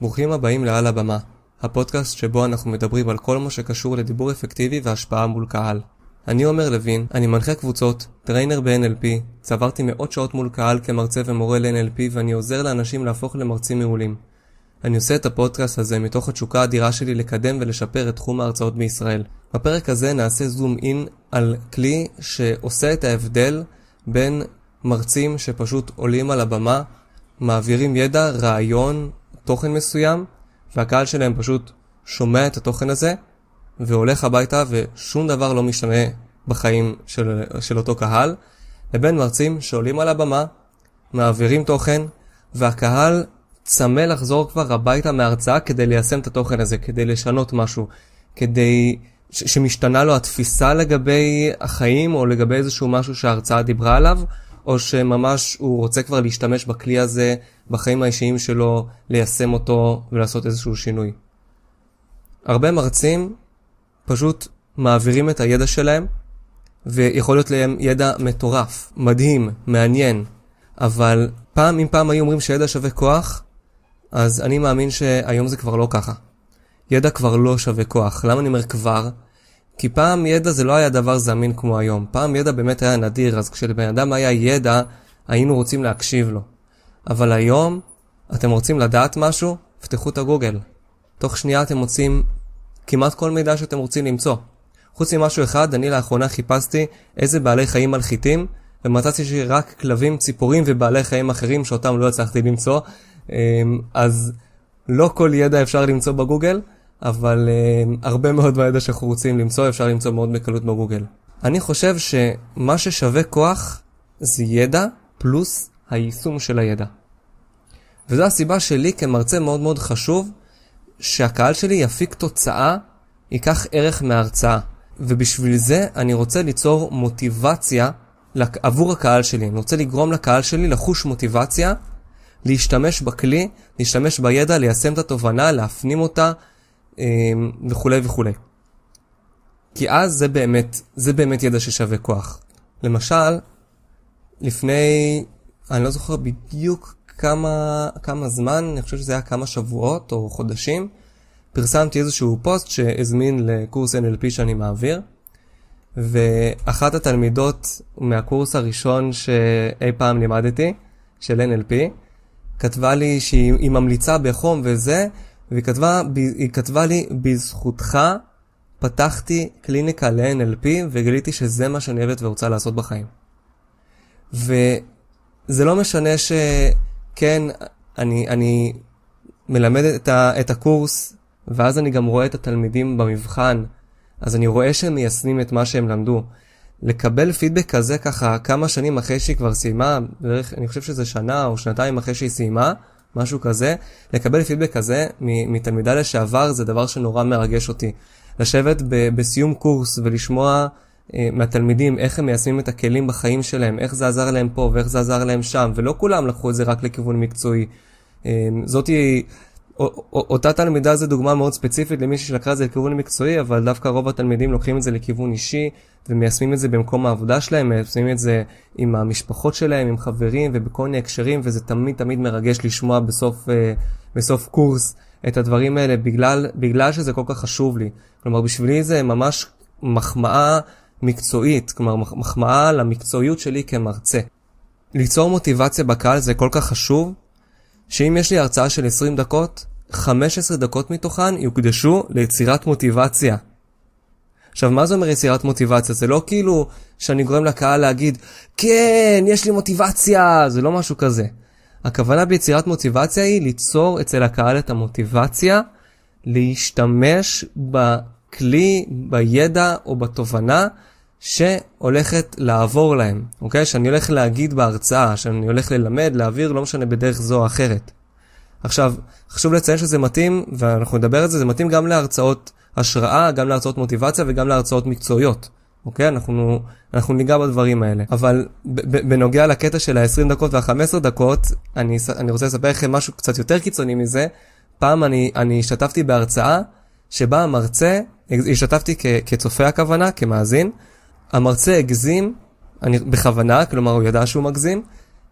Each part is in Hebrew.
ברוכים הבאים לעל הבמה, הפודקאסט שבו אנחנו מדברים על כל מה שקשור לדיבור אפקטיבי והשפעה מול קהל. אני עומר לוין, אני מנחה קבוצות, trainer ב-NLP, צברתי מאות שעות מול קהל כמרצה ומורה ל-NLP ואני עוזר לאנשים להפוך למרצים מעולים. אני עושה את הפודקאסט הזה מתוך התשוקה האדירה שלי לקדם ולשפר את תחום ההרצאות בישראל. בפרק הזה נעשה zoom in על כלי שעושה את ההבדל בין מרצים שפשוט עולים על הבמה, מעבירים ידע, רעיון, תוכן מסוים, והקהל שלהם פשוט שומע את התוכן הזה, והולך הביתה ושום דבר לא משתנה בחיים של, של אותו קהל, לבין מרצים שעולים על הבמה, מעבירים תוכן, והקהל צמא לחזור כבר הביתה מההרצאה כדי ליישם את התוכן הזה, כדי לשנות משהו, כדי ש- שמשתנה לו התפיסה לגבי החיים, או לגבי איזשהו משהו שההרצאה דיברה עליו, או שממש הוא רוצה כבר להשתמש בכלי הזה בחיים האישיים שלו, ליישם אותו ולעשות איזשהו שינוי. הרבה מרצים פשוט מעבירים את הידע שלהם, ויכול להיות להם ידע מטורף, מדהים, מעניין, אבל פעם אם פעם היו אומרים שידע שווה כוח, אז אני מאמין שהיום זה כבר לא ככה. ידע כבר לא שווה כוח. למה אני אומר כבר? כי פעם ידע זה לא היה דבר זמין כמו היום. פעם ידע באמת היה נדיר, אז כשלבן אדם היה ידע, היינו רוצים להקשיב לו. אבל היום, אתם רוצים לדעת משהו? פתחו את הגוגל. תוך שנייה אתם מוצאים כמעט כל מידע שאתם רוצים למצוא. חוץ ממשהו אחד, אני לאחרונה חיפשתי איזה בעלי חיים מלחיתים, ומצאתי שרק כלבים, ציפורים ובעלי חיים אחרים שאותם לא הצלחתי למצוא. אמ, אז לא כל ידע אפשר למצוא בגוגל, אבל אמ, הרבה מאוד מהידע שאנחנו רוצים למצוא אפשר למצוא מאוד בקלות בגוגל. אני חושב שמה ששווה כוח זה ידע פלוס היישום של הידע. וזו הסיבה שלי כמרצה מאוד מאוד חשוב שהקהל שלי יפיק תוצאה, ייקח ערך מההרצאה. ובשביל זה אני רוצה ליצור מוטיבציה עבור הקהל שלי. אני רוצה לגרום לקהל שלי לחוש מוטיבציה, להשתמש בכלי, להשתמש בידע, ליישם את התובנה, להפנים אותה אמ, וכולי וכולי. כי אז זה באמת, זה באמת ידע ששווה כוח. למשל, לפני, אני לא זוכר בדיוק כמה, כמה זמן, אני חושב שזה היה כמה שבועות או חודשים, פרסמתי איזשהו פוסט שהזמין לקורס NLP שאני מעביר, ואחת התלמידות מהקורס הראשון שאי פעם לימדתי, של NLP, כתבה לי שהיא ממליצה בחום וזה, והיא כתבה, היא כתבה לי, בזכותך פתחתי קליניקה ל-NLP וגיליתי שזה מה שאני אוהבת ורוצה לעשות בחיים. וזה לא משנה שכן, אני, אני מלמד את, ה, את הקורס, ואז אני גם רואה את התלמידים במבחן, אז אני רואה שהם מיישמים את מה שהם למדו. לקבל פידבק כזה ככה כמה שנים אחרי שהיא כבר סיימה, בערך, אני חושב שזה שנה או שנתיים אחרי שהיא סיימה, משהו כזה, לקבל פידבק כזה מתלמידה לשעבר זה דבר שנורא מרגש אותי. לשבת ב- בסיום קורס ולשמוע מהתלמידים איך הם מיישמים את הכלים בחיים שלהם, איך זה עזר להם פה ואיך זה עזר להם שם, ולא כולם לקחו את זה רק לכיוון מקצועי. אה, זאתי, אותה תלמידה זה דוגמה מאוד ספציפית למישהי שלקחה את זה לכיוון מקצועי, אבל דווקא רוב התלמידים לוקחים את זה לכיוון אישי ומיישמים את זה במקום העבודה שלהם, מיישמים את זה עם המשפחות שלהם, עם חברים ובכל מיני הקשרים, וזה תמיד תמיד מרגש לשמוע בסוף, אה, בסוף קורס את הדברים האלה, בגלל, בגלל שזה כל כך חשוב לי. כלומר, בשבילי זה ממש מחמאה מקצועית, כלומר, מחמאה למקצועיות שלי כמרצה. ליצור מוטיבציה בקהל זה כל כך חשוב, שאם יש לי הרצאה של 20 דקות, 15 דקות מתוכן יוקדשו ליצירת מוטיבציה. עכשיו, מה זה אומר יצירת מוטיבציה? זה לא כאילו שאני גורם לקהל להגיד, כן, יש לי מוטיבציה, זה לא משהו כזה. הכוונה ביצירת מוטיבציה היא ליצור אצל הקהל את המוטיבציה להשתמש בכלי, בידע או בתובנה שהולכת לעבור להם, אוקיי? שאני הולך להגיד בהרצאה, שאני הולך ללמד, להעביר, לא משנה בדרך זו או אחרת. עכשיו, חשוב לציין שזה מתאים, ואנחנו נדבר על זה, זה מתאים גם להרצאות השראה, גם להרצאות מוטיבציה וגם להרצאות מקצועיות. אוקיי? אנחנו, אנחנו ניגע בדברים האלה. אבל בנוגע לקטע של ה-20 דקות וה-15 דקות, אני, אני רוצה לספר לכם משהו קצת יותר קיצוני מזה. פעם אני, אני השתתפתי בהרצאה שבה המרצה, השתתפתי כ, כצופה הכוונה, כמאזין, המרצה הגזים, אני, בכוונה, כלומר הוא ידע שהוא מגזים,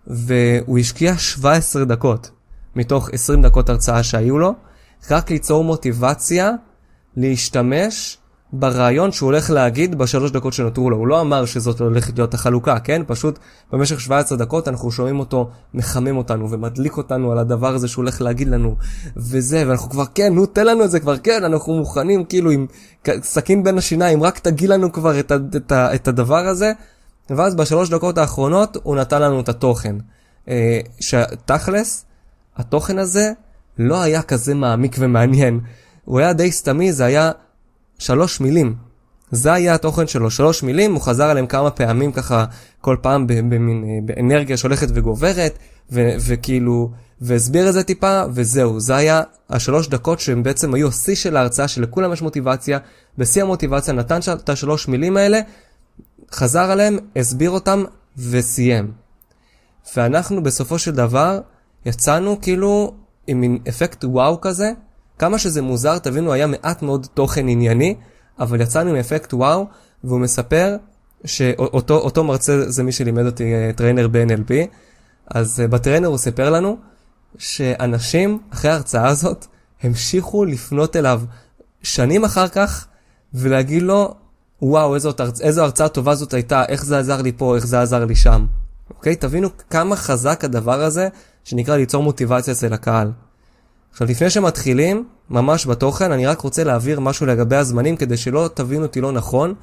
והוא השקיע 17 דקות. מתוך 20 דקות הרצאה שהיו לו, רק ליצור מוטיבציה להשתמש ברעיון שהוא הולך להגיד בשלוש דקות שנותרו לו. הוא לא אמר שזאת הולכת להיות החלוקה, כן? פשוט במשך 17 דקות אנחנו שומעים אותו מחמם אותנו ומדליק אותנו על הדבר הזה שהוא הולך להגיד לנו. וזה, ואנחנו כבר, כן, נו, תן לנו את זה כבר, כן, אנחנו מוכנים כאילו עם סכין בין השיניים, רק תגיד לנו כבר את, את, את, את הדבר הזה. ואז בשלוש דקות האחרונות הוא נתן לנו את התוכן. אה, שתכלס, התוכן הזה לא היה כזה מעמיק ומעניין. הוא היה די סתמי, זה היה שלוש מילים. זה היה התוכן שלו, שלוש מילים, הוא חזר עליהם כמה פעמים ככה, כל פעם במין, אה, באנרגיה שהולכת וגוברת, ו- וכאילו, והסביר את זה טיפה, וזהו, זה היה השלוש דקות שהם בעצם היו השיא של ההרצאה, שלכולם יש מוטיבציה, בשיא המוטיבציה נתן את השלוש מילים האלה, חזר עליהם, הסביר אותם, וסיים. ואנחנו בסופו של דבר יצאנו כאילו עם מין אפקט וואו כזה, כמה שזה מוזר, תבינו, היה מעט מאוד תוכן ענייני, אבל יצאנו עם אפקט וואו, והוא מספר שאותו מרצה זה מי שלימד אותי אה, trainer ב-NLP, אז אה, ב trainer הוא סיפר לנו שאנשים אחרי ההרצאה הזאת המשיכו לפנות אליו שנים אחר כך ולהגיד לו, וואו, איזו, איזו הרצאה טובה זאת הייתה, איך זה עזר לי פה, איך זה עזר לי שם. אוקיי? תבינו כמה חזק הדבר הזה שנקרא ליצור מוטיבציה אצל הקהל. עכשיו, לפני שמתחילים, ממש בתוכן, אני רק רוצה להעביר משהו לגבי הזמנים, כדי שלא תבינו אותי לא נכון.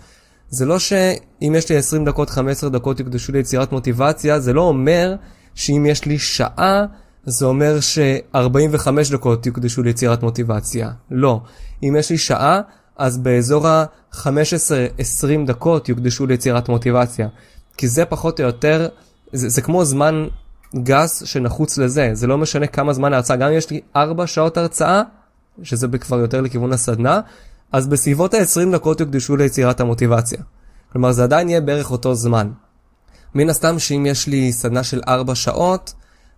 זה לא שאם יש לי 20 דקות, 15 דקות יוקדשו ליצירת מוטיבציה, זה לא אומר שאם יש לי שעה, זה אומר ש-45 דקות יוקדשו ליצירת מוטיבציה. לא. אם יש לי שעה, אז באזור ה-15-20 דקות יוקדשו ליצירת מוטיבציה. כי זה פחות או יותר, זה, זה כמו זמן גס שנחוץ לזה, זה לא משנה כמה זמן ההרצאה, גם אם יש לי 4 שעות הרצאה, שזה כבר יותר לכיוון הסדנה, אז בסביבות ה-20 דקות יוקדשו ליצירת המוטיבציה. כלומר, זה עדיין יהיה בערך אותו זמן. מן הסתם שאם יש לי סדנה של 4 שעות,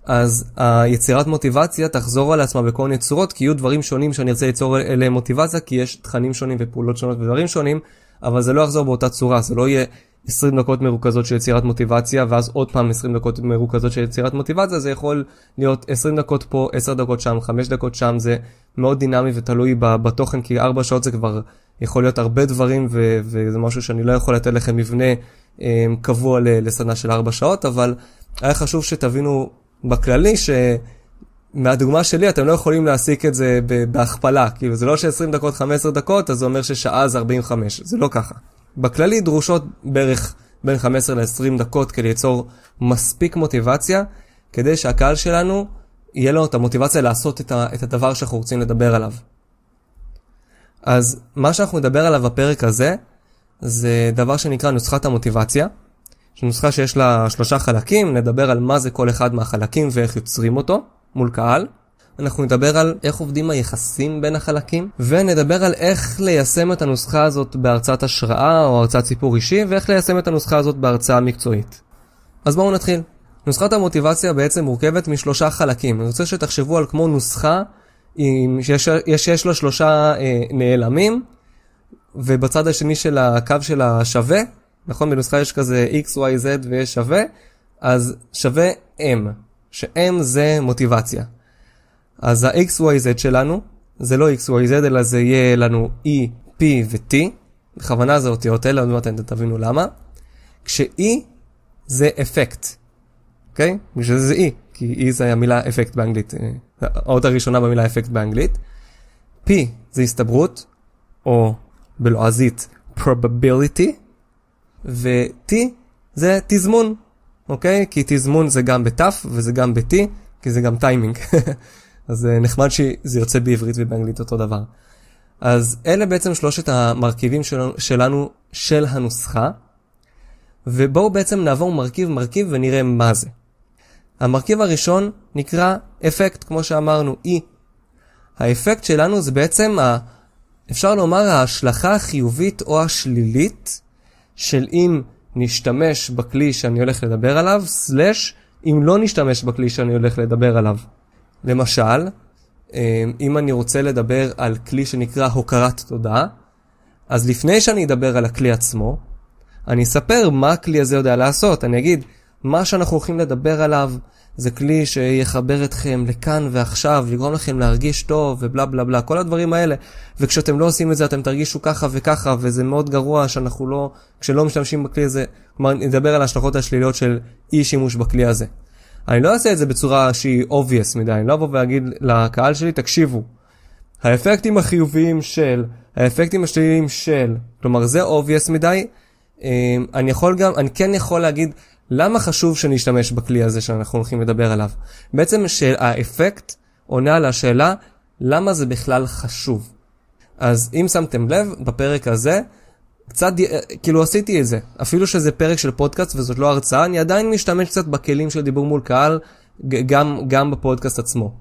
אז היצירת מוטיבציה תחזור על עצמה בכל מיני צורות, כי יהיו דברים שונים שאני ארצה ליצור אליהם מוטיבציה, כי יש תכנים שונים ופעולות שונות ודברים שונים, אבל זה לא יחזור באותה צורה, זה לא יהיה 20 דקות מרוכזות של יצירת מוטיבציה, ואז עוד פעם 20 דקות מרוכזות של יצירת מוטיבציה, זה יכול להיות 20 דקות פה, 10 דקות שם, 5 דקות שם, זה מאוד דינמי ותלוי בתוכן, כי 4 שעות זה כבר יכול להיות הרבה דברים, ו- וזה משהו שאני לא יכול לתת לכם מבנה אה, קבוע לסדנה של 4 שעות, אבל היה חשוב שתבינו בכללי ש... מהדוגמה שלי אתם לא יכולים להסיק את זה בהכפלה, כאילו זה לא ש-20 דקות 15 דקות, אז זה אומר ששעה זה 45, זה לא ככה. בכללי דרושות בערך בין 15 ל-20 דקות כדי ליצור מספיק מוטיבציה, כדי שהקהל שלנו יהיה לו את המוטיבציה לעשות את, ה- את הדבר שאנחנו רוצים לדבר עליו. אז מה שאנחנו נדבר עליו בפרק הזה, זה דבר שנקרא נוסחת המוטיבציה. נוסחה שיש לה שלושה חלקים, נדבר על מה זה כל אחד מהחלקים ואיך יוצרים אותו מול קהל. אנחנו נדבר על איך עובדים היחסים בין החלקים, ונדבר על איך ליישם את הנוסחה הזאת בהרצאת השראה או הרצאת סיפור אישי, ואיך ליישם את הנוסחה הזאת בהרצאה מקצועית. אז בואו נתחיל. נוסחת המוטיבציה בעצם מורכבת משלושה חלקים. אני רוצה שתחשבו על כמו נוסחה עם, שיש, שיש לה שלושה אה, נעלמים, ובצד השני של הקו של השווה, נכון? בנוסחה יש כזה x, y, z ויש שווה, אז שווה m, ש-m זה מוטיבציה. אז ה-XYZ שלנו, זה לא XYZ, אלא זה יהיה לנו E, P ו-T. בכוונה זה אותיות אלה, עוד מעט אתם תבינו למה. כש-E זה אפקט, אוקיי? בשביל זה E, כי E זה המילה אפקט באנגלית, אה, האות הראשונה במילה אפקט באנגלית. P זה הסתברות, או בלועזית probability, ו-T זה תזמון, אוקיי? כי תזמון זה גם ב-T וזה גם ב-T, כי זה גם טיימינג. אז uh, נחמד שזה יוצא בעברית ובאנגלית אותו דבר. אז אלה בעצם שלושת המרכיבים שלנו, שלנו של הנוסחה, ובואו בעצם נעבור מרכיב מרכיב ונראה מה זה. המרכיב הראשון נקרא אפקט, כמו שאמרנו, E. האפקט שלנו זה בעצם, ה, אפשר לומר, ההשלכה החיובית או השלילית של אם נשתמש בכלי שאני הולך לדבר עליו, סלש אם לא נשתמש בכלי שאני הולך לדבר עליו. למשל, אה, אם אני רוצה לדבר על כלי שנקרא הוקרת תודה, אז לפני שאני אדבר על הכלי עצמו, אני אספר מה הכלי הזה יודע לעשות. אני אגיד, מה שאנחנו הולכים לדבר עליו זה כלי שיחבר אתכם לכאן ועכשיו, יגרום לכם להרגיש טוב ובלה בלה בלה, כל הדברים האלה. וכשאתם לא עושים את זה אתם תרגישו ככה וככה, וזה מאוד גרוע שאנחנו לא, כשלא משתמשים בכלי הזה, כלומר נדבר על ההשלכות השליליות של אי שימוש בכלי הזה. אני לא אעשה את זה בצורה שהיא obvious מדי, אני לא אבוא ואגיד לקהל שלי, תקשיבו, האפקטים החיוביים של, האפקטים השליליים של, כלומר זה obvious מדי, אמ, אני יכול גם, אני כן יכול להגיד למה חשוב שנשתמש בכלי הזה שאנחנו הולכים לדבר עליו. בעצם האפקט עונה על השאלה למה זה בכלל חשוב. אז אם שמתם לב, בפרק הזה, קצת, כאילו עשיתי את זה. אפילו שזה פרק של פודקאסט וזאת לא הרצאה, אני עדיין משתמש קצת בכלים של דיבור מול קהל, גם, גם בפודקאסט עצמו.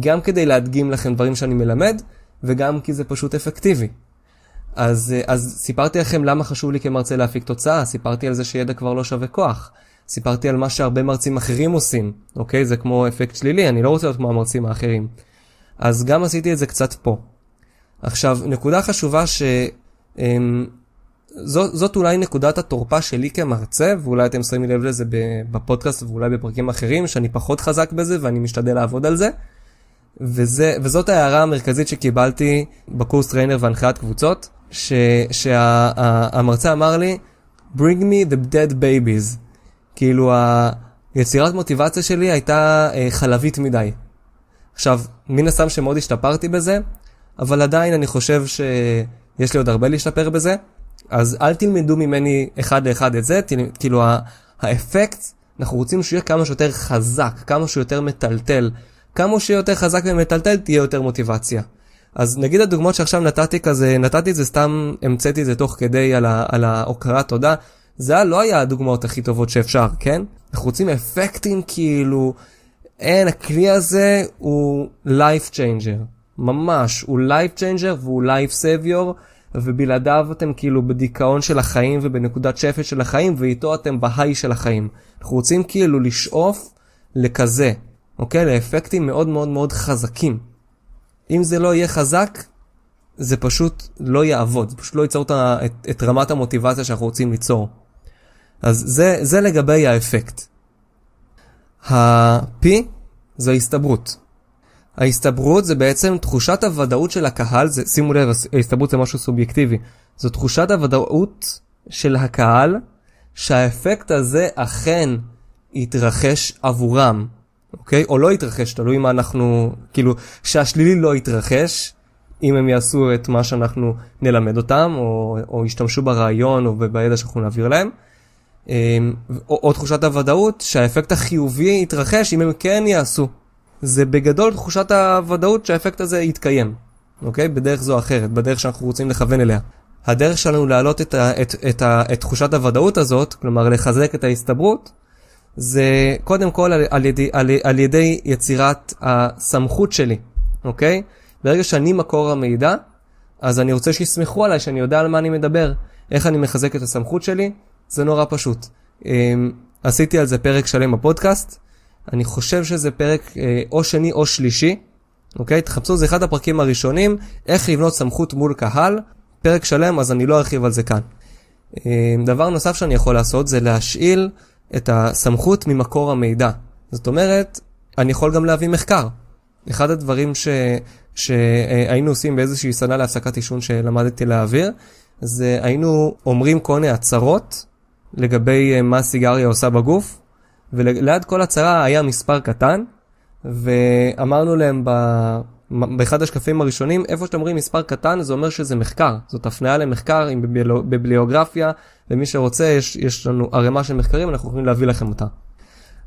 גם כדי להדגים לכם דברים שאני מלמד, וגם כי זה פשוט אפקטיבי. אז, אז סיפרתי לכם למה חשוב לי כמרצה להפיק תוצאה, סיפרתי על זה שידע כבר לא שווה כוח. סיפרתי על מה שהרבה מרצים אחרים עושים, אוקיי? זה כמו אפקט שלילי, אני לא רוצה להיות כמו המרצים האחרים. אז גם עשיתי את זה קצת פה. עכשיו, נקודה חשובה ש... זאת, זאת אולי נקודת התורפה שלי כמרצה, ואולי אתם שמים לב לזה בפודקאסט ואולי בפרקים אחרים, שאני פחות חזק בזה ואני משתדל לעבוד על זה. וזה, וזאת ההערה המרכזית שקיבלתי בקורס trainer והנחיית קבוצות, שהמרצה שה, אמר לי, bring me the dead babies. כאילו היצירת מוטיבציה שלי הייתה אה, חלבית מדי. עכשיו, מן הסתם שמאוד השתפרתי בזה, אבל עדיין אני חושב שיש לי עוד הרבה להשתפר בזה, אז אל תלמדו ממני אחד לאחד את זה, כאילו האפקט, אנחנו רוצים שהוא יהיה כמה שיותר חזק, כמה שיותר מטלטל. כמה שיותר חזק ומטלטל תהיה יותר מוטיבציה. אז נגיד הדוגמאות שעכשיו נתתי כזה, נתתי את זה סתם, המצאתי את זה תוך כדי על, ה, על ההוקרת תודה. זה לא היה הדוגמאות הכי טובות שאפשר, כן? אנחנו רוצים אפקטים כאילו, אין, הכלי הזה הוא life changer. ממש, הוא life changer והוא life savior, ובלעדיו אתם כאילו בדיכאון של החיים ובנקודת שפט של החיים, ואיתו אתם בהיי של החיים. אנחנו רוצים כאילו לשאוף לכזה, אוקיי? לאפקטים מאוד מאוד מאוד חזקים. אם זה לא יהיה חזק, זה פשוט לא יעבוד, זה פשוט לא ייצור את, את רמת המוטיבציה שאנחנו רוצים ליצור. אז זה, זה לגבי האפקט. ה-P זה ההסתברות. ההסתברות זה בעצם תחושת הוודאות של הקהל, זה, שימו לב, ההסתברות זה משהו סובייקטיבי. זו תחושת הוודאות של הקהל שהאפקט הזה אכן יתרחש עבורם. אוקיי? או לא יתרחש, תלוי מה אנחנו, כאילו, שהשלילי לא יתרחש, אם הם יעשו את מה שאנחנו נלמד אותם, או, או ישתמשו ברעיון או בידע שאנחנו נעביר להם. אמ, או, או תחושת הוודאות שהאפקט החיובי יתרחש אם הם כן יעשו. זה בגדול תחושת הוודאות שהאפקט הזה יתקיים, אוקיי? בדרך זו או אחרת, בדרך שאנחנו רוצים לכוון אליה. הדרך שלנו להעלות את, ה, את, את, ה, את תחושת הוודאות הזאת, כלומר לחזק את ההסתברות, זה קודם כל על, על, ידי, על, על ידי יצירת הסמכות שלי, אוקיי? ברגע שאני מקור המידע, אז אני רוצה שיסמכו עליי, שאני יודע על מה אני מדבר. איך אני מחזק את הסמכות שלי? זה נורא פשוט. אמ, עשיתי על זה פרק שלם בפודקאסט, אני חושב שזה פרק אה, או שני או שלישי, אוקיי? תחפשו, זה אחד הפרקים הראשונים, איך לבנות סמכות מול קהל, פרק שלם, אז אני לא ארחיב על זה כאן. אמ, דבר נוסף שאני יכול לעשות זה להשאיל את הסמכות ממקור המידע. זאת אומרת, אני יכול גם להביא מחקר. אחד הדברים ש... שהיינו עושים באיזושהי סדנה להפסקת עישון שלמדתי להעביר, זה היינו אומרים כל מיני הצהרות לגבי אה, מה הסיגריה עושה בגוף, וליד כל הצהרה היה מספר קטן, ואמרנו להם ב... באחד השקפים הראשונים, איפה שאתם אומרים מספר קטן, זה אומר שזה מחקר. זאת הפניה למחקר עם ביבליוגרפיה, ומי שרוצה, יש, יש לנו ערימה של מחקרים, אנחנו יכולים להביא לכם אותה.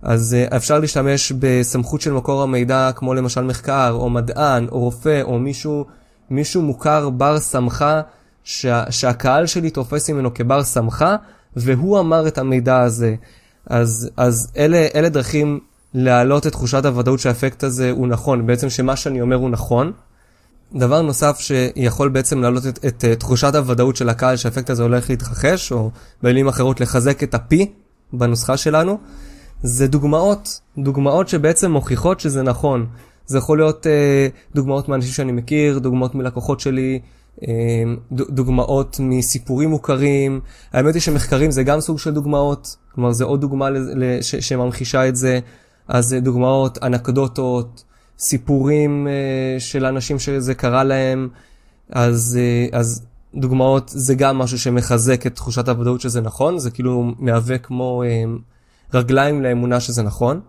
אז uh, אפשר להשתמש בסמכות של מקור המידע, כמו למשל מחקר, או מדען, או רופא, או מישהו, מישהו מוכר בר סמכה, שה, שהקהל שלי תופס ממנו כבר סמכה, והוא אמר את המידע הזה. אז, אז אלה, אלה דרכים להעלות את תחושת הוודאות שהאפקט הזה הוא נכון, בעצם שמה שאני אומר הוא נכון. דבר נוסף שיכול בעצם להעלות את, את, את תחושת הוודאות של הקהל שהאפקט הזה הולך להתרחש, או במילים אחרות לחזק את ה-P בנוסחה שלנו, זה דוגמאות, דוגמאות שבעצם מוכיחות שזה נכון. זה יכול להיות אה, דוגמאות מאנשים שאני מכיר, דוגמאות מלקוחות שלי, אה, דוגמאות מסיפורים מוכרים. האמת היא שמחקרים זה גם סוג של דוגמאות, כלומר זה עוד דוגמה ש- שממחישה את זה. אז דוגמאות, אנקדוטות, סיפורים של אנשים שזה קרה להם, אז, אז דוגמאות זה גם משהו שמחזק את תחושת הוודאות שזה נכון, זה כאילו מהווה כמו רגליים לאמונה שזה נכון.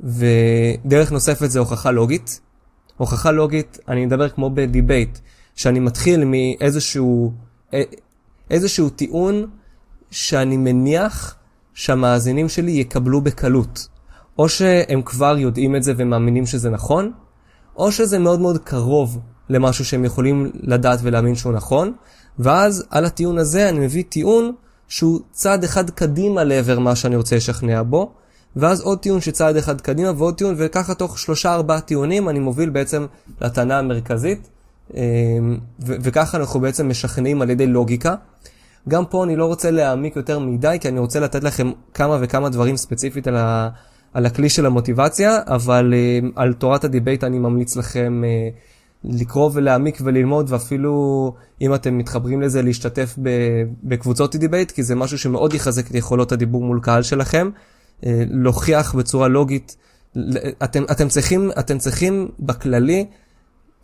ודרך נוספת זה הוכחה לוגית. הוכחה לוגית, אני מדבר כמו בדיבייט, שאני מתחיל מאיזשהו איזשהו טיעון שאני מניח שהמאזינים שלי יקבלו בקלות. או שהם כבר יודעים את זה ומאמינים שזה נכון, או שזה מאוד מאוד קרוב למשהו שהם יכולים לדעת ולהאמין שהוא נכון, ואז על הטיעון הזה אני מביא טיעון שהוא צעד אחד קדימה לעבר מה שאני רוצה לשכנע בו, ואז עוד טיעון שצעד אחד קדימה ועוד טיעון, וככה תוך שלושה ארבעה טיעונים אני מוביל בעצם לטענה המרכזית, אמ, וככה אנחנו בעצם משכנעים על ידי לוגיקה. גם פה אני לא רוצה להעמיק יותר מדי, כי אני רוצה לתת לכם כמה וכמה דברים ספציפית על, ה, על הכלי של המוטיבציה, אבל אמ, על תורת ה debate אני ממליץ לכם אה, לקרוא ולהעמיק וללמוד, ואפילו אם אתם מתחברים לזה, להשתתף בקבוצות דיבייט, כי זה משהו שמאוד יחזק את יכולות הדיבור מול קהל שלכם. אה, להוכיח בצורה לוגית, אתם, אתם, צריכים, אתם צריכים בכללי,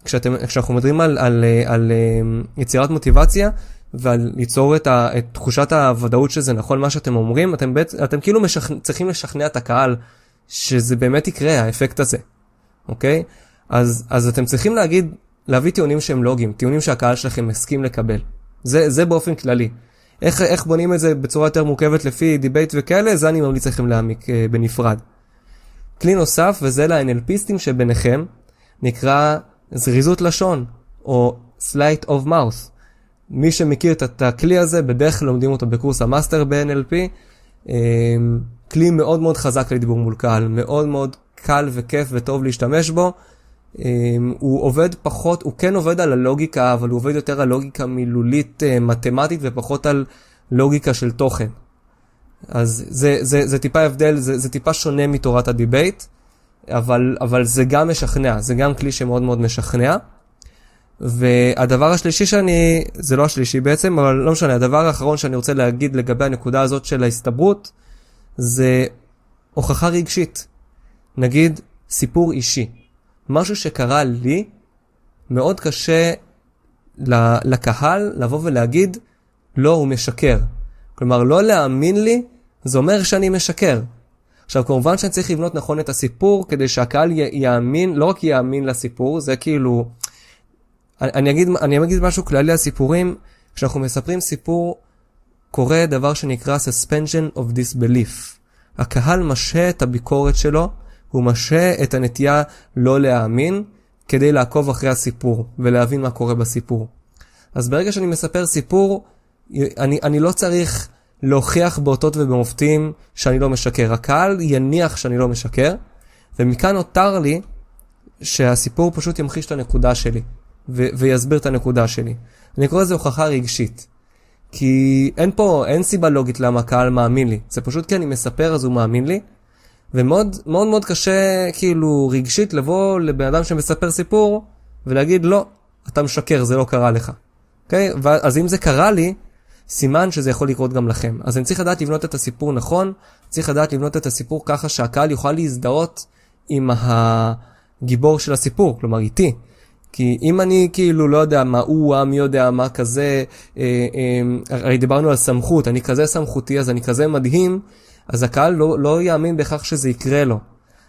כשאתם, כשאנחנו מדברים על, על, על, על אה, יצירת מוטיבציה ועל ליצור את, ה, את תחושת הוודאות שזה נכון מה שאתם אומרים, אתם, בית, אתם כאילו משכ, צריכים לשכנע את הקהל שזה באמת יקרה, האפקט הזה, אוקיי? אז, אז אתם צריכים להגיד, להביא טיעונים שהם לוגיים, טיעונים שהקהל שלכם הסכים לקבל. זה, זה באופן כללי. איך, איך בונים את זה בצורה יותר מורכבת לפי דיבייט וכאלה, זה אני ממליץ לכם להעמיק uh, בנפרד. כלי נוסף, וזה ל-NLPיסטים שביניכם, נקרא זריזות לשון, או sleight of mouth. מי שמכיר את הכלי הזה, בדרך כלל לומדים אותו בקורס המאסטר ב-NLP. Um, כלי מאוד מאוד חזק לדיבור מול קהל, מאוד מאוד קל וכיף וטוב להשתמש בו. Um, הוא עובד פחות, הוא כן עובד על הלוגיקה, אבל הוא עובד יותר על לוגיקה מילולית uh, מתמטית ופחות על לוגיקה של תוכן. אז זה, זה, זה טיפה הבדל, זה, זה טיפה שונה מתורת הדיבייט, אבל, אבל זה גם משכנע, זה גם כלי שמאוד מאוד משכנע. והדבר השלישי שאני, זה לא השלישי בעצם, אבל לא משנה, הדבר האחרון שאני רוצה להגיד לגבי הנקודה הזאת של ההסתברות, זה הוכחה רגשית. נגיד, סיפור אישי. משהו שקרה לי, מאוד קשה לקהל לבוא ולהגיד, לא, הוא משקר. כלומר, לא להאמין לי, זה אומר שאני משקר. עכשיו, כמובן שאני צריך לבנות נכון את הסיפור, כדי שהקהל יאמין, לא רק יאמין לסיפור, זה כאילו... אני אגיד, אני אגיד משהו כללי על סיפורים, כשאנחנו מספרים סיפור, קורה דבר שנקרא suspension of disbelief. הקהל משה את הביקורת שלו הוא משהה את הנטייה לא להאמין כדי לעקוב אחרי הסיפור ולהבין מה קורה בסיפור. אז ברגע שאני מספר סיפור, אני, אני לא צריך להוכיח באותות ובמופתים שאני לא משקר. הקהל יניח שאני לא משקר, ומכאן נותר לי שהסיפור פשוט ימחיש את הנקודה שלי, ויסביר את הנקודה שלי. אני קורא לזה הוכחה רגשית. כי אין פה, אין סיבה לוגית למה הקהל מאמין לי. זה פשוט כי אני מספר אז הוא מאמין לי, ומאוד מאוד מאוד קשה כאילו רגשית לבוא לבן אדם שמספר סיפור ולהגיד לא, אתה משקר, זה לא קרה לך. אוקיי? Okay? אז אם זה קרה לי, סימן שזה יכול לקרות גם לכם. אז אני צריך לדעת לבנות את הסיפור נכון, צריך לדעת לבנות את הסיפור ככה שהקהל יוכל להזדהות עם הגיבור של הסיפור, כלומר איתי. כי אם אני כאילו לא יודע מה הוא, מי יודע מה כזה, אה, אה, הרי דיברנו על סמכות, אני כזה סמכותי אז אני כזה מדהים, אז הקהל לא, לא יאמין בכך שזה יקרה לו.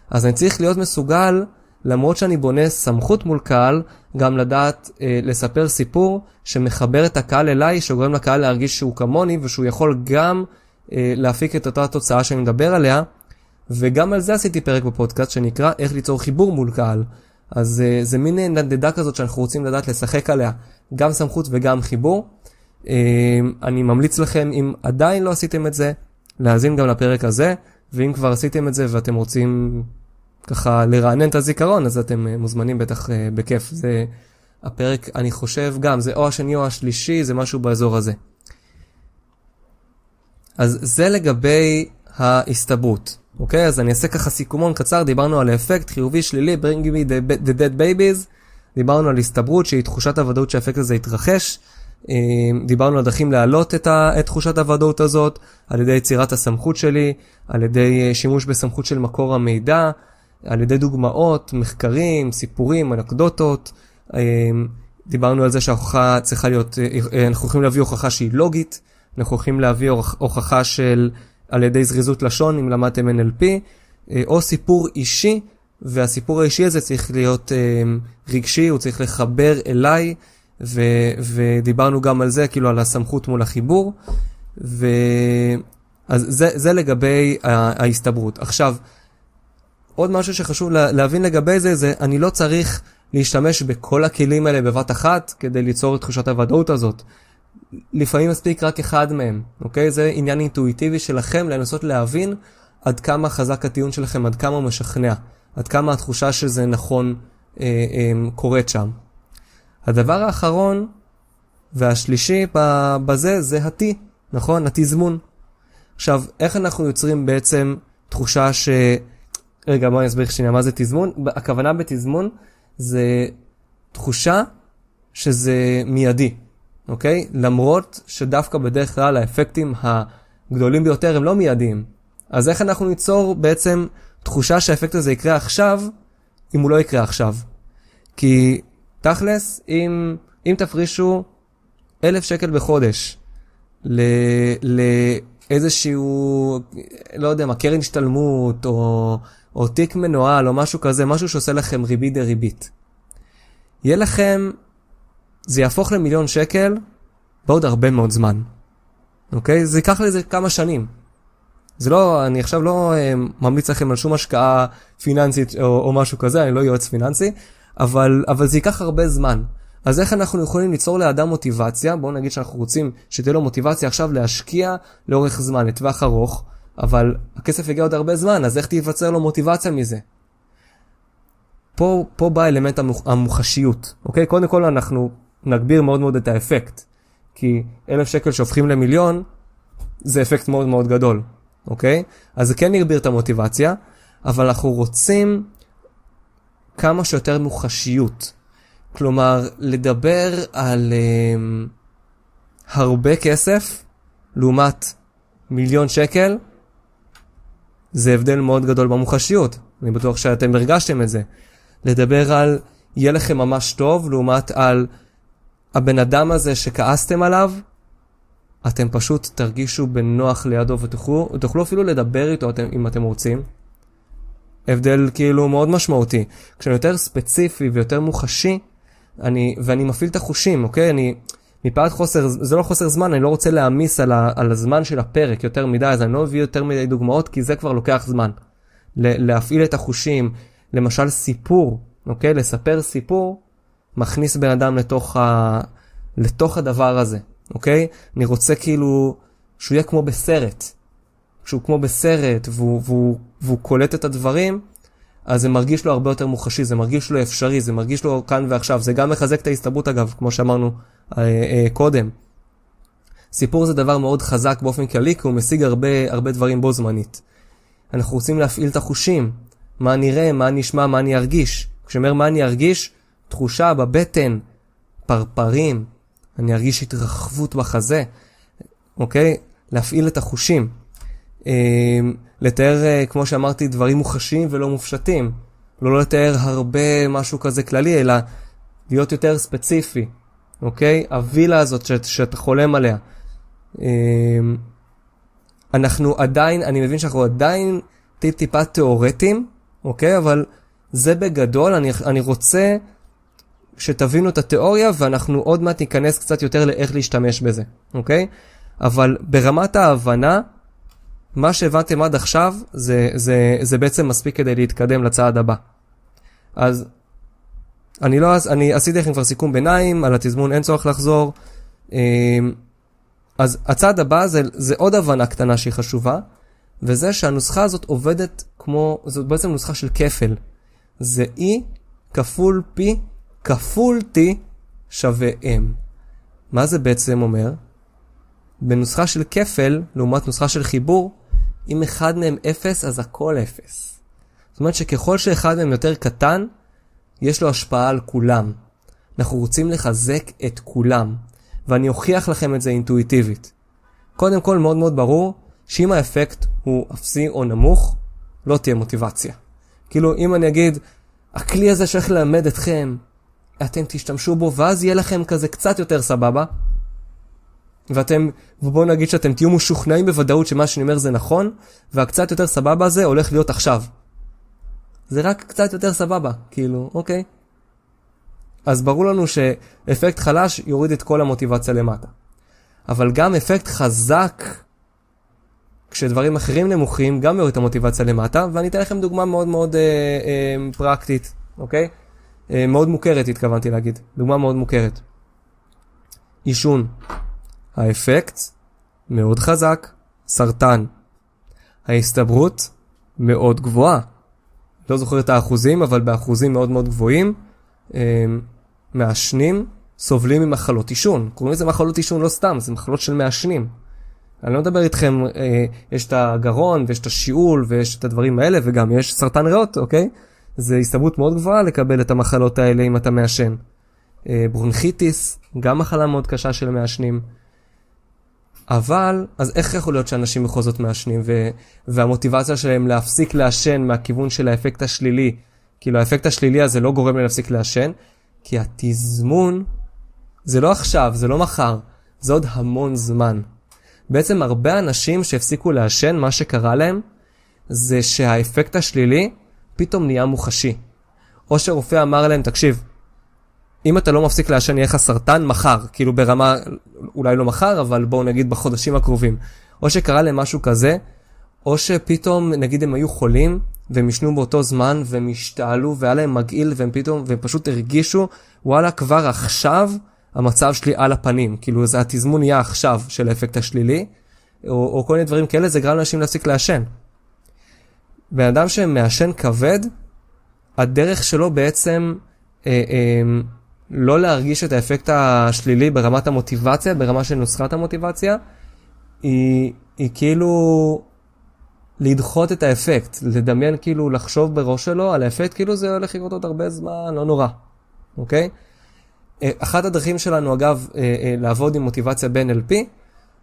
אז אני צריך להיות מסוגל, למרות שאני בונה סמכות מול קהל, גם לדעת אה, לספר סיפור שמחבר את הקהל אליי, שגורם לקהל להרגיש שהוא כמוני, ושהוא יכול גם אה, להפיק את אותה תוצאה שאני מדבר עליה. וגם על זה עשיתי פרק בפודקאסט שנקרא איך ליצור חיבור מול קהל. אז אה, זה מין נדדה כזאת שאנחנו רוצים לדעת לשחק עליה, גם סמכות וגם חיבור. אה, אני ממליץ לכם, אם עדיין לא עשיתם את זה, להאזין גם לפרק הזה, ואם כבר עשיתם את זה ואתם רוצים ככה לרענן את הזיכרון, אז אתם אה, מוזמנים בטח uh, בכיף. זה הפרק, אני חושב גם, זה או השני או השלישי, זה משהו באזור הזה. אז זה לגבי ההסתברות, אוקיי? אז אני אעשה ככה סיכומון קצר, דיברנו על האפקט חיובי שלילי, bring me the, the dead babies, דיברנו על הסתברות שהיא תחושת הוודאות שהאפקט הזה יתרחש, דיברנו על דרכים להעלות את, ה, את תחושת הוודאות הזאת, על ידי יצירת הסמכות שלי, על ידי שימוש בסמכות של מקור המידע, על ידי דוגמאות, מחקרים, סיפורים, אנקדוטות. דיברנו על זה שההוכחה צריכה להיות, אנחנו יכולים להביא הוכחה שהיא לוגית, אנחנו יכולים להביא הוכחה של על ידי זריזות לשון, אם למדתם NLP, או סיפור אישי, והסיפור האישי הזה צריך להיות רגשי, הוא צריך לחבר אליי. ו, ודיברנו גם על זה, כאילו על הסמכות מול החיבור, ו... אז זה, זה לגבי ההסתברות. עכשיו, עוד משהו שחשוב להבין לגבי זה, זה אני לא צריך להשתמש בכל הכלים האלה בבת אחת כדי ליצור את תחושת הוודאות הזאת. לפעמים מספיק רק אחד מהם, אוקיי? זה עניין אינטואיטיבי שלכם לנסות להבין עד כמה חזק הטיעון שלכם, עד כמה הוא משכנע, עד כמה התחושה שזה נכון אה, אה, קורית שם. הדבר האחרון והשלישי בזה זה ה-T, נכון? התזמון. עכשיו, איך אנחנו יוצרים בעצם תחושה ש... רגע, בואי נסביר שנייה מה זה תזמון. הכוונה בתזמון זה תחושה שזה מיידי, אוקיי? למרות שדווקא בדרך כלל האפקטים הגדולים ביותר הם לא מיידיים. אז איך אנחנו ניצור בעצם תחושה שהאפקט הזה יקרה עכשיו, אם הוא לא יקרה עכשיו? כי תכלס, אם, אם תפרישו אלף שקל בחודש לאיזשהו, לא יודע מה, קרן השתלמות, או, או תיק מנוהל, או משהו כזה, משהו שעושה לכם ריבית דריבית. יהיה לכם, זה יהפוך למיליון שקל בעוד הרבה מאוד זמן, אוקיי? זה ייקח לזה כמה שנים. זה לא, אני עכשיו לא אה, ממליץ לכם על שום השקעה פיננסית או, או משהו כזה, אני לא יועץ פיננסי, אבל, אבל זה ייקח הרבה זמן. אז איך אנחנו יכולים ליצור לאדם מוטיבציה? בואו נגיד שאנחנו רוצים שתהיה לו מוטיבציה עכשיו להשקיע לאורך זמן, לטווח ארוך, אבל הכסף יגיע עוד הרבה זמן, אז איך תיווצר לו מוטיבציה מזה? פה, פה בא אלמנט המוח, המוחשיות, אוקיי? קודם כל אנחנו נגביר מאוד מאוד את האפקט, כי אלף שקל שהופכים למיליון, זה אפקט מאוד מאוד גדול, אוקיי? אז זה כן יגביר את המוטיבציה, אבל אנחנו רוצים כמה שיותר מוחשיות. כלומר, לדבר על um, הרבה כסף לעומת מיליון שקל, זה הבדל מאוד גדול במוחשיות. אני בטוח שאתם הרגשתם את זה. לדבר על יהיה לכם ממש טוב לעומת על הבן אדם הזה שכעסתם עליו, אתם פשוט תרגישו בנוח לידו ותוכלו, ותוכלו אפילו לדבר איתו אתם, אם אתם רוצים. הבדל כאילו מאוד משמעותי. כשאני יותר ספציפי ויותר מוחשי, אני, ואני מפעיל את החושים, אוקיי? אני, מפאת חוסר, זה לא חוסר זמן, אני לא רוצה להעמיס על, על הזמן של הפרק יותר מדי, אז אני לא מביא יותר מדי דוגמאות, כי זה כבר לוקח זמן. להפעיל את החושים, למשל סיפור, אוקיי? לספר סיפור, מכניס בן אדם לתוך, ה, לתוך הדבר הזה, אוקיי? אני רוצה כאילו שהוא יהיה כמו בסרט. שהוא כמו בסרט והוא, והוא, והוא קולט את הדברים, אז זה מרגיש לו הרבה יותר מוחשי, זה מרגיש לו אפשרי, זה מרגיש לו כאן ועכשיו. זה גם מחזק את ההסתברות אגב, כמו שאמרנו אה, אה, קודם. סיפור זה דבר מאוד חזק באופן כללי, כי הוא משיג הרבה, הרבה דברים בו זמנית. אנחנו רוצים להפעיל את החושים, מה אני אראה, מה אני אשמע, מה אני ארגיש. כשאומר מה אני ארגיש, תחושה בבטן, פרפרים, אני ארגיש התרחבות בחזה, אוקיי? להפעיל את החושים. אמ, לתאר, אה, כמו שאמרתי, דברים מוחשיים ולא מופשטים. לא לתאר הרבה משהו כזה כללי, אלא להיות יותר ספציפי, אוקיי? הווילה הזאת שאת, שאתה חולם עליה. אמ, אנחנו עדיין, אני מבין שאנחנו עדיין טיפ-טיפה תיאורטיים, אוקיי? אבל זה בגדול, אני, אני רוצה שתבינו את התיאוריה ואנחנו עוד מעט ניכנס קצת יותר לאיך להשתמש בזה, אוקיי? אבל ברמת ההבנה, מה שהבנתם עד עכשיו זה, זה, זה בעצם מספיק כדי להתקדם לצעד הבא. אז אני לא, אני עשיתי לכם כבר סיכום ביניים, על התזמון אין צורך לחזור. אמ, אז הצעד הבא זה, זה עוד הבנה קטנה שהיא חשובה, וזה שהנוסחה הזאת עובדת כמו, זאת בעצם נוסחה של כפל. זה E כפול P כפול T שווה M. מה זה בעצם אומר? בנוסחה של כפל, לעומת נוסחה של חיבור, אם אחד מהם אפס, אז הכל אפס. זאת אומרת שככל שאחד מהם יותר קטן, יש לו השפעה על כולם. אנחנו רוצים לחזק את כולם. ואני אוכיח לכם את זה אינטואיטיבית. קודם כל מאוד מאוד ברור שאם האפקט הוא אפסי או נמוך, לא תהיה מוטיבציה. כאילו אם אני אגיד, הכלי הזה שהולך ללמד אתכם, אתם תשתמשו בו ואז יהיה לכם כזה קצת יותר סבבה, ואתם, ובואו נגיד שאתם תהיו משוכנעים בוודאות שמה שאני אומר זה נכון, והקצת יותר סבבה הזה הולך להיות עכשיו. זה רק קצת יותר סבבה, כאילו, אוקיי. אז ברור לנו שאפקט חלש יוריד את כל המוטיבציה למטה. אבל גם אפקט חזק, כשדברים אחרים נמוכים, גם יוריד את המוטיבציה למטה, ואני אתן לכם דוגמה מאוד מאוד אה, אה, פרקטית, אוקיי? אה, מאוד מוכרת התכוונתי להגיד, דוגמה מאוד מוכרת. עישון. האפקט מאוד חזק, סרטן. ההסתברות מאוד גבוהה. לא זוכר את האחוזים, אבל באחוזים מאוד מאוד גבוהים, אה, מעשנים סובלים ממחלות עישון. קוראים לזה מחלות עישון לא סתם, זה מחלות של מעשנים. אני לא מדבר איתכם, אה, יש את הגרון ויש את השיעול ויש את הדברים האלה וגם יש סרטן ריאות, אוקיי? זה הסתברות מאוד גבוהה לקבל את המחלות האלה אם אתה מעשן. אה, ברונכיטיס, גם מחלה מאוד קשה של מעשנים. אבל, אז איך יכול להיות שאנשים בכל זאת מעשנים, ו- והמוטיבציה שלהם להפסיק לעשן מהכיוון של האפקט השלילי, כאילו האפקט השלילי הזה לא גורם להם להפסיק לעשן, כי התזמון זה לא עכשיו, זה לא מחר, זה עוד המון זמן. בעצם הרבה אנשים שהפסיקו לעשן, מה שקרה להם, זה שהאפקט השלילי פתאום נהיה מוחשי. או שרופא אמר להם, תקשיב, אם אתה לא מפסיק לעשן יהיה לך סרטן מחר, כאילו ברמה, אולי לא מחר, אבל בואו נגיד בחודשים הקרובים. או שקרה להם משהו כזה, או שפתאום, נגיד הם היו חולים, והם עישנו באותו זמן, והם השתעלו, והיה להם מגעיל, והם פתאום, והם פשוט הרגישו, וואלה, כבר עכשיו המצב שלי על הפנים. כאילו, זה התזמון נהיה עכשיו של האפקט השלילי, או, או כל מיני דברים כאלה, זה גרם לאנשים להפסיק לעשן. בן אדם שמעשן כבד, הדרך שלו בעצם אה, אה, לא להרגיש את האפקט השלילי ברמת המוטיבציה, ברמה של נוסחת המוטיבציה, היא, היא כאילו לדחות את האפקט, לדמיין כאילו, לחשוב בראש שלו על האפקט, כאילו זה הולך לקרות עוד הרבה זמן, לא נורא, אוקיי? אה, אחת הדרכים שלנו, אגב, אה, אה, לעבוד עם מוטיבציה ב-NLP,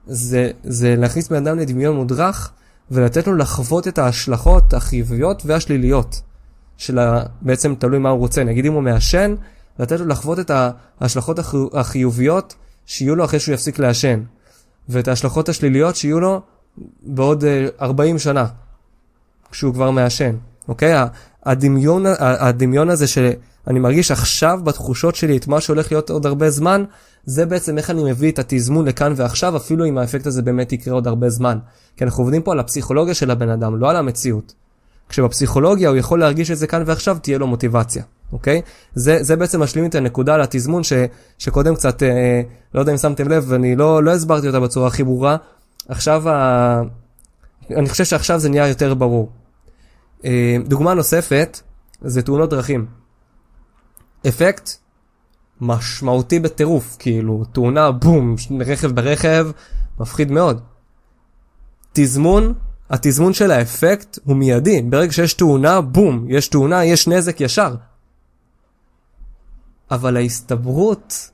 זה, זה להכניס בן אדם לדמיון מודרך ולתת לו לחוות את ההשלכות החיוביות והשליליות של ה... בעצם תלוי מה הוא רוצה. נגיד אם הוא מעשן, לתת לו לחוות את ההשלכות החיוביות שיהיו לו אחרי שהוא יפסיק לעשן, ואת ההשלכות השליליות שיהיו לו בעוד 40 שנה, כשהוא כבר מעשן, אוקיי? הדמיון, הדמיון הזה שאני מרגיש עכשיו בתחושות שלי את מה שהולך להיות עוד הרבה זמן, זה בעצם איך אני מביא את התזמון לכאן ועכשיו, אפילו אם האפקט הזה באמת יקרה עוד הרבה זמן. כי אנחנו עובדים פה על הפסיכולוגיה של הבן אדם, לא על המציאות. כשבפסיכולוגיה הוא יכול להרגיש את זה כאן ועכשיו, תהיה לו מוטיבציה, אוקיי? זה, זה בעצם משלים את הנקודה על התזמון ש, שקודם קצת, אה, לא יודע אם שמתם לב, ואני לא, לא הסברתי אותה בצורה הכי ברורה. עכשיו, ה... אני חושב שעכשיו זה נהיה יותר ברור. אה, דוגמה נוספת, זה תאונות דרכים. אפקט משמעותי בטירוף, כאילו, תאונה, בום, רכב ברכב, מפחיד מאוד. תזמון, התזמון של האפקט הוא מיידי, ברגע שיש תאונה, בום, יש תאונה, יש נזק ישר. אבל ההסתברות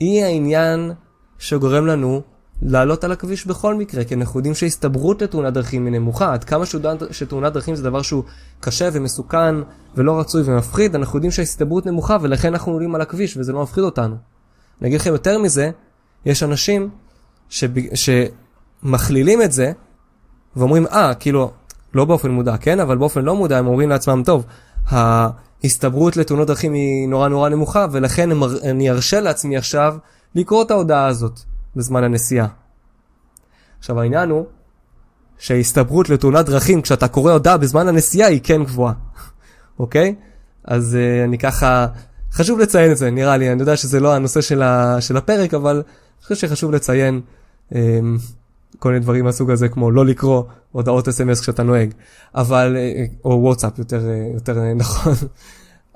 היא העניין שגורם לנו לעלות על הכביש בכל מקרה, כי אנחנו יודעים שהסתברות לתאונת דרכים היא נמוכה. עד כמה שתאונת דרכים זה דבר שהוא קשה ומסוכן ולא רצוי ומפחיד, אנחנו יודעים שההסתברות נמוכה ולכן אנחנו עולים על הכביש וזה לא מפחיד אותנו. אני אגיד לכם יותר מזה, יש אנשים שבג... שמכלילים את זה ואומרים, אה, ah, כאילו, לא באופן מודע, כן? אבל באופן לא מודע הם אומרים לעצמם, טוב, ההסתברות לתאונות דרכים היא נורא נורא נמוכה ולכן אני ארשה לעצמי עכשיו לקרוא את ההודעה הזאת. בזמן הנסיעה. עכשיו העניין הוא שההסתברות לתאונת דרכים כשאתה קורא הודעה בזמן הנסיעה היא כן גבוהה, אוקיי? אז uh, אני ככה, חשוב לציין את זה נראה לי, אני יודע שזה לא הנושא של, ה, של הפרק אבל אני חושב שחשוב לציין um, כל מיני דברים מהסוג הזה כמו לא לקרוא הודעות אס.אם.אס כשאתה נוהג, אבל, אה, או וואטסאפ יותר, אה, יותר נכון.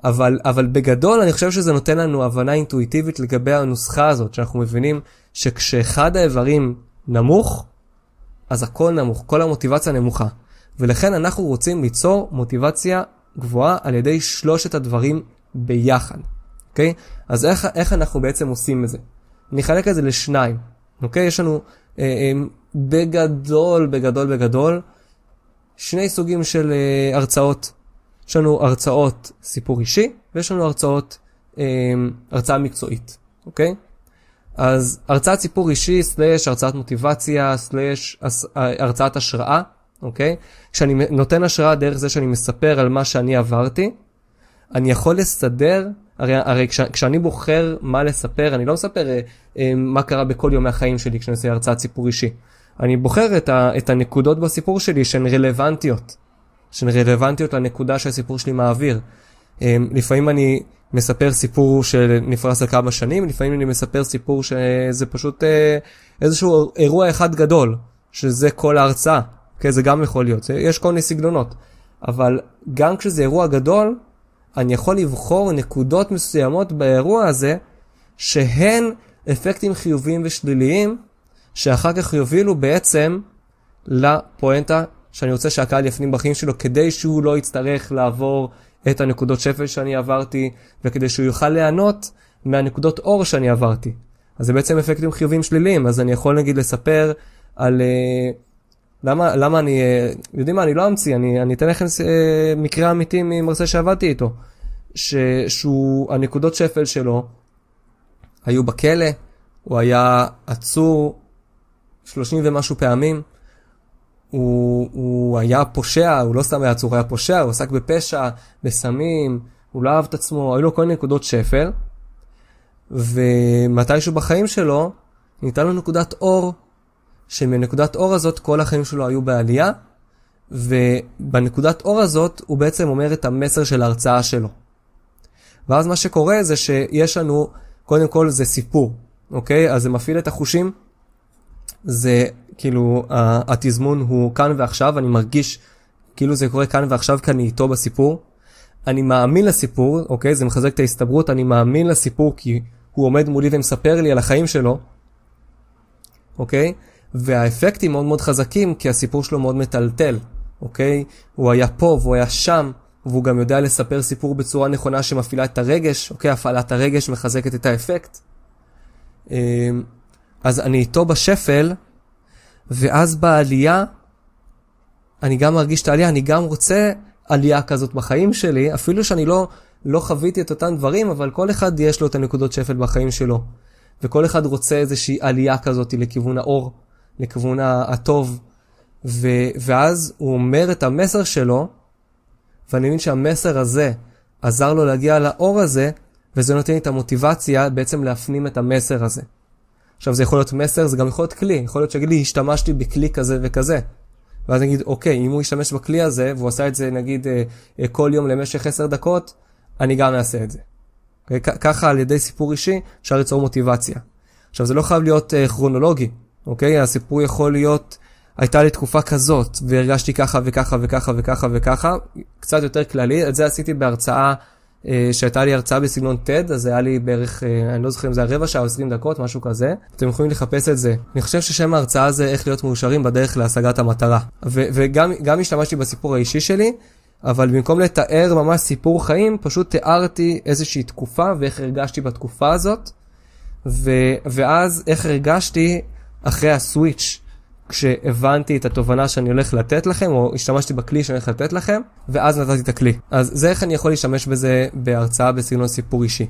אבל, אבל בגדול אני חושב שזה נותן לנו הבנה אינטואיטיבית לגבי הנוסחה הזאת, שאנחנו מבינים שכשאחד האיברים נמוך, אז הכל נמוך, כל המוטיבציה נמוכה. ולכן אנחנו רוצים ליצור מוטיבציה גבוהה על ידי שלושת הדברים ביחד, אוקיי? אז איך, איך אנחנו בעצם עושים את זה? נחלק את זה לשניים, אוקיי? יש לנו אה, אה, בגדול, בגדול, בגדול, שני סוגים של אה, הרצאות. יש לנו הרצאות סיפור אישי, ויש לנו הרצאות, אה, הרצאה מקצועית, אוקיי? אז הרצאת סיפור אישי, סלאש הרצאת מוטיבציה, סלאש הרצאת השראה, אוקיי? כשאני נותן השראה דרך זה שאני מספר על מה שאני עברתי, אני יכול לסדר, הרי, הרי כש, כשאני בוחר מה לספר, אני לא מספר אה, אה, מה קרה בכל יום מהחיים שלי כשאני עושה הרצאת סיפור אישי. אני בוחר את, ה, את הנקודות בסיפור שלי שהן רלוונטיות, שהן רלוונטיות לנקודה שהסיפור שלי מעביר. אה, לפעמים אני מספר סיפור שנפרס על כמה שנים, לפעמים אני מספר סיפור שזה פשוט אה, איזשהו אירוע אחד גדול, שזה כל ההרצאה, אוקיי? זה גם יכול להיות, יש כל מיני סגנונות. אבל גם כשזה אירוע גדול, אני יכול לבחור נקודות מסוימות באירוע הזה, שהן אפקטים חיוביים ושליליים, שאחר כך יובילו בעצם לפואנטה שאני רוצה שהקהל יפנים בחיים שלו, כדי שהוא לא יצטרך לעבור את הנקודות שפל שאני עברתי, וכדי שהוא יוכל ליהנות מהנקודות אור שאני עברתי. אז זה בעצם אפקטים חיוביים שליליים, אז אני יכול נגיד לספר על... Uh, למה, למה אני, uh, יודעים מה, אני לא אמציא, אני, אני אתן לכם uh, מקרה אמיתי ממרצה שעבדתי איתו, ש, שהוא, הנקודות שפל שלו היו בכלא, הוא היה עצור 30 ומשהו פעמים, הוא, הוא היה פושע, הוא לא סתם היה עצור, הוא היה פושע, הוא עסק בפשע, בסמים, הוא לא אהב את עצמו, היו לו כל נקודות שפל, ומתישהו בחיים שלו ניתן לו נקודת אור, שמנקודת אור הזאת כל החיים שלו היו בעלייה, ובנקודת אור הזאת הוא בעצם אומר את המסר של ההרצאה שלו. ואז מה שקורה זה שיש לנו, קודם כל זה סיפור, אוקיי? אז זה מפעיל את החושים, זה כאילו התזמון הוא כאן ועכשיו, אני מרגיש כאילו זה קורה כאן ועכשיו כי אני איתו בסיפור. אני מאמין לסיפור, אוקיי? זה מחזק את ההסתברות, אני מאמין לסיפור כי הוא עומד מולי ומספר לי על החיים שלו, אוקיי? והאפקטים מאוד מאוד חזקים כי הסיפור שלו מאוד מטלטל, אוקיי? הוא היה פה והוא היה שם, והוא גם יודע לספר סיפור בצורה נכונה שמפעילה את הרגש, אוקיי? הפעלת הרגש מחזקת את האפקט. אמ, אז אני איתו בשפל, ואז בעלייה, אני גם מרגיש את העלייה, אני גם רוצה עלייה כזאת בחיים שלי, אפילו שאני לא, לא חוויתי את אותם דברים, אבל כל אחד יש לו את הנקודות שפל בחיים שלו. וכל אחד רוצה איזושהי עלייה כזאת לכיוון האור, לכיוון הטוב. ו, ואז הוא אומר את המסר שלו, ואני מבין שהמסר הזה עזר לו להגיע לאור הזה, וזה נותן לי את המוטיבציה בעצם להפנים את המסר הזה. עכשיו זה יכול להיות מסר, זה גם יכול להיות כלי, יכול להיות שיגיד לי, השתמשתי בכלי כזה וכזה. ואז נגיד, אוקיי, אם הוא ישתמש בכלי הזה, והוא עשה את זה נגיד אה, אה, כל יום למשך 10 דקות, אני גם אעשה את זה. אוקיי? ככה על ידי סיפור אישי אפשר ליצור מוטיבציה. עכשיו זה לא חייב להיות אה, כרונולוגי, אוקיי? הסיפור יכול להיות, הייתה לי תקופה כזאת, והרגשתי ככה וככה וככה וככה וככה, קצת יותר כללי, את זה עשיתי בהרצאה אה, שהייתה לי הרצאה בסגנון TED, אז היה לי בערך, אה, אני לא זוכר אם זה היה רבע שעה או 20 דקות, משהו כזה. אתם יכולים לחפש את זה. אני חושב ששם ההרצאה זה איך להיות מאושרים בדרך להשגת המטרה. וגם השתמשתי בסיפור האישי שלי, אבל במקום לתאר ממש סיפור חיים, פשוט תיארתי איזושהי תקופה ואיך הרגשתי בתקופה הזאת, ואז איך הרגשתי אחרי הסוויץ'. כשהבנתי את התובנה שאני הולך לתת לכם, או השתמשתי בכלי שאני הולך לתת לכם, ואז נתתי את הכלי. אז זה איך אני יכול להשתמש בזה בהרצאה בסגנון סיפור אישי.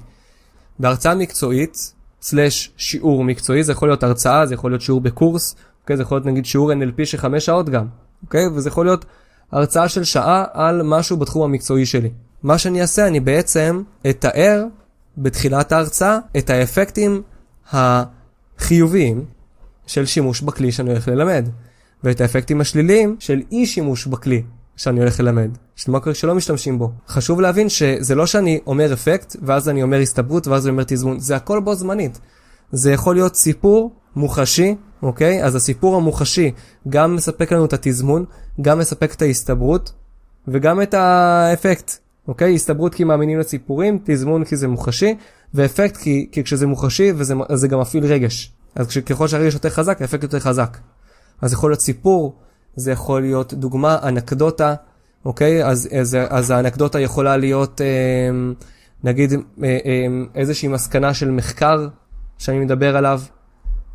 בהרצאה מקצועית, סלש שיעור מקצועי, זה יכול להיות הרצאה, זה יכול להיות שיעור בקורס, אוקיי? זה יכול להיות נגיד שיעור NLP של חמש שעות גם, אוקיי? וזה יכול להיות הרצאה של שעה על משהו בתחום המקצועי שלי. מה שאני אעשה, אני בעצם אתאר בתחילת ההרצאה את האפקטים החיוביים של שימוש בכלי שאני הולך ללמד, ואת האפקטים השליליים של אי שימוש בכלי שאני הולך ללמד, של מה קורה כשלא משתמשים בו. חשוב להבין שזה לא שאני אומר אפקט, ואז אני אומר הסתברות, ואז אני אומר תזמון, זה הכל בו זמנית. זה יכול להיות סיפור מוחשי, אוקיי? אז הסיפור המוחשי גם מספק לנו את התזמון, גם מספק את ההסתברות, וגם את האפקט, אוקיי? הסתברות כי מאמינים לסיפורים, תזמון כי זה מוחשי, ואפקט כי, כי כשזה מוחשי וזה גם מפעיל רגש. אז ככל שהרגש יותר חזק, האפקט יותר חזק. אז יכול להיות סיפור, זה יכול להיות דוגמה, אנקדוטה, אוקיי? אז, אז, אז האנקדוטה יכולה להיות, אה, נגיד, אה, אה, איזושהי מסקנה של מחקר, שאני מדבר עליו,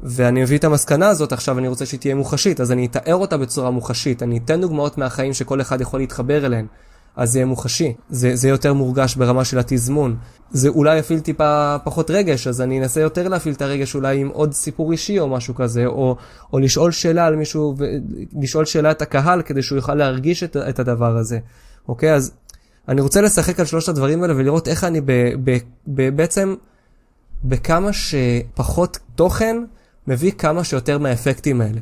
ואני מביא את המסקנה הזאת עכשיו, אני רוצה שהיא תהיה מוחשית, אז אני אתאר אותה בצורה מוחשית, אני אתן דוגמאות מהחיים שכל אחד יכול להתחבר אליהן, אז זה יהיה מוחשי, זה, זה יותר מורגש ברמה של התזמון. זה אולי יפעיל טיפה פחות רגש, אז אני אנסה יותר להפעיל את הרגש אולי עם עוד סיפור אישי או משהו כזה, או, או לשאול שאלה על מישהו, לשאול שאלה את הקהל כדי שהוא יוכל להרגיש את, את הדבר הזה. אוקיי? אז אני רוצה לשחק על שלושת הדברים האלה ולראות איך אני ב, ב, ב, בעצם בכמה שפחות תוכן מביא כמה שיותר מהאפקטים האלה.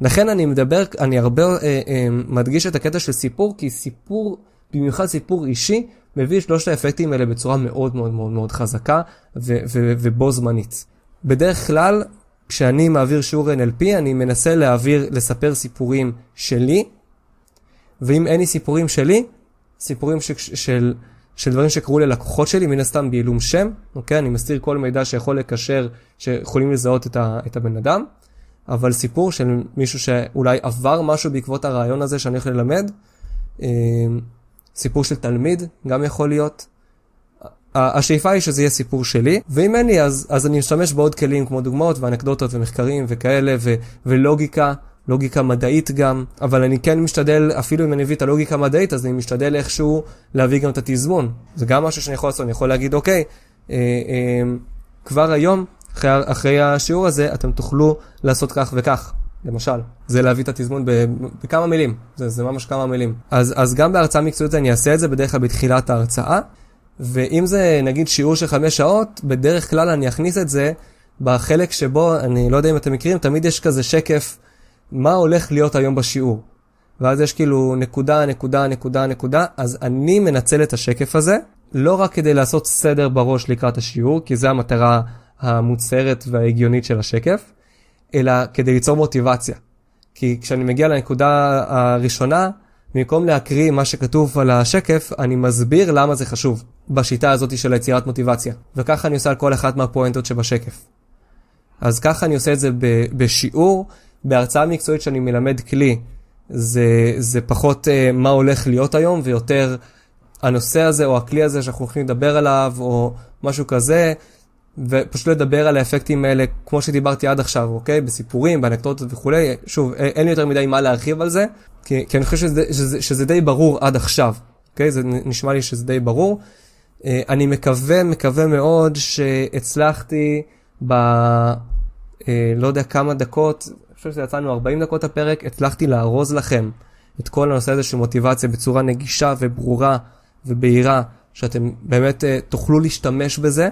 לכן אני מדבר, אני הרבה אה, אה, מדגיש את הקטע של סיפור, כי סיפור, במיוחד סיפור אישי, מביא שלושת האפקטים האלה בצורה מאוד מאוד מאוד מאוד חזקה ו- ו- ובו זמנית. בדרך כלל, כשאני מעביר שיעור NLP, אני מנסה להעביר, לספר סיפורים שלי, ואם אין לי סיפורים שלי, סיפורים ש- של, של דברים שקרו ללקוחות שלי, מן הסתם בעילום שם, אוקיי? אני מסתיר כל מידע שיכול לקשר, שיכולים לזהות את, ה- את הבן אדם. אבל סיפור של מישהו שאולי עבר משהו בעקבות הרעיון הזה שאני הולך ללמד, אה, סיפור של תלמיד גם יכול להיות. השאיפה היא שזה יהיה סיפור שלי, ואם אין לי אז, אז אני משתמש בעוד כלים כמו דוגמאות ואנקדוטות ומחקרים וכאלה ו, ולוגיקה, לוגיקה מדעית גם, אבל אני כן משתדל, אפילו אם אני מביא את הלוגיקה המדעית, אז אני משתדל איכשהו להביא גם את התזמון. זה גם משהו שאני יכול לעשות, אני יכול להגיד, אוקיי, אה, אה, כבר היום אחרי, אחרי השיעור הזה אתם תוכלו לעשות כך וכך, למשל. זה להביא את התזמון בכמה מילים, זה, זה ממש כמה מילים. אז, אז גם בהרצאה מקצועית אני אעשה את זה בדרך כלל בתחילת ההרצאה, ואם זה נגיד שיעור של חמש שעות, בדרך כלל אני אכניס את זה בחלק שבו, אני לא יודע אם אתם מכירים, תמיד יש כזה שקף, מה הולך להיות היום בשיעור. ואז יש כאילו נקודה, נקודה, נקודה, נקודה, אז אני מנצל את השקף הזה, לא רק כדי לעשות סדר בראש לקראת השיעור, כי זה המטרה המוצהרת וההגיונית של השקף, אלא כדי ליצור מוטיבציה. כי כשאני מגיע לנקודה הראשונה, במקום להקריא מה שכתוב על השקף, אני מסביר למה זה חשוב, בשיטה הזאת של היצירת מוטיבציה. וככה אני עושה על כל אחת מהפואנטות שבשקף. אז ככה אני עושה את זה בשיעור, בהרצאה מקצועית שאני מלמד כלי, זה, זה פחות uh, מה הולך להיות היום, ויותר הנושא הזה או הכלי הזה שאנחנו הולכים לדבר עליו, או משהו כזה, ופשוט לדבר על האפקטים האלה כמו שדיברתי עד עכשיו, אוקיי? בסיפורים, באנקדוטות וכולי. שוב, אין לי יותר מדי מה להרחיב על זה, כי, כי אני חושב שזה, שזה, שזה די ברור עד עכשיו, אוקיי? זה נשמע לי שזה די ברור. אה, אני מקווה, מקווה מאוד שהצלחתי ב... אה, לא יודע כמה דקות, אני חושב שיצאנו 40 דקות הפרק, הצלחתי לארוז לכם את כל הנושא הזה של מוטיבציה בצורה נגישה וברורה ובהירה, שאתם באמת אה, תוכלו להשתמש בזה.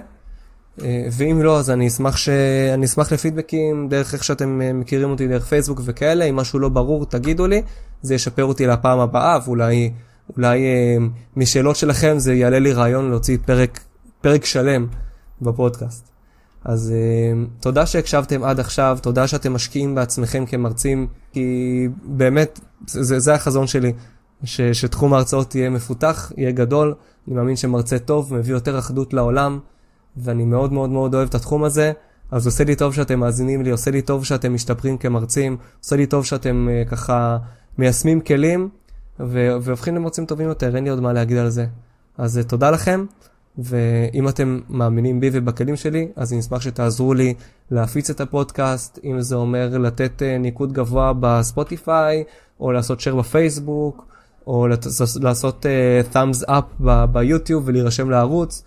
אה, ואם לא, אז אני אשמח, ש... אני אשמח לפידבקים דרך איך שאתם אה, מכירים אותי דרך פייסבוק וכאלה, אם משהו לא ברור תגידו לי, זה ישפר אותי לפעם הבאה, ואולי אולי, אה, משאלות שלכם זה יעלה לי רעיון להוציא פרק, פרק שלם בפודקאסט. אז תודה שהקשבתם עד עכשיו, תודה שאתם משקיעים בעצמכם כמרצים, כי באמת, זה, זה החזון שלי, ש, שתחום ההרצאות יהיה מפותח, יהיה גדול, אני מאמין שמרצה טוב מביא יותר אחדות לעולם. ואני מאוד מאוד מאוד אוהב את התחום הזה, אז עושה לי טוב שאתם מאזינים לי, עושה לי טוב שאתם משתפרים כמרצים, עושה לי טוב שאתם uh, ככה מיישמים כלים והופכים למרצים טובים יותר, אין לי עוד מה להגיד על זה. אז uh, תודה לכם, ואם אתם מאמינים בי ובכלים שלי, אז אני אשמח שתעזרו לי להפיץ את הפודקאסט, אם זה אומר לתת uh, ניקוד גבוה בספוטיפיי, או לעשות share בפייסבוק, או לעשות uh, thumbs up ביוטיוב ולהירשם לערוץ.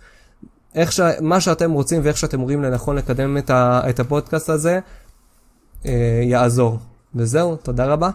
איך ש... מה שאתם רוצים ואיך שאתם רואים לנכון לקדם את, ה... את הפודקאסט הזה, אה, יעזור. וזהו, תודה רבה.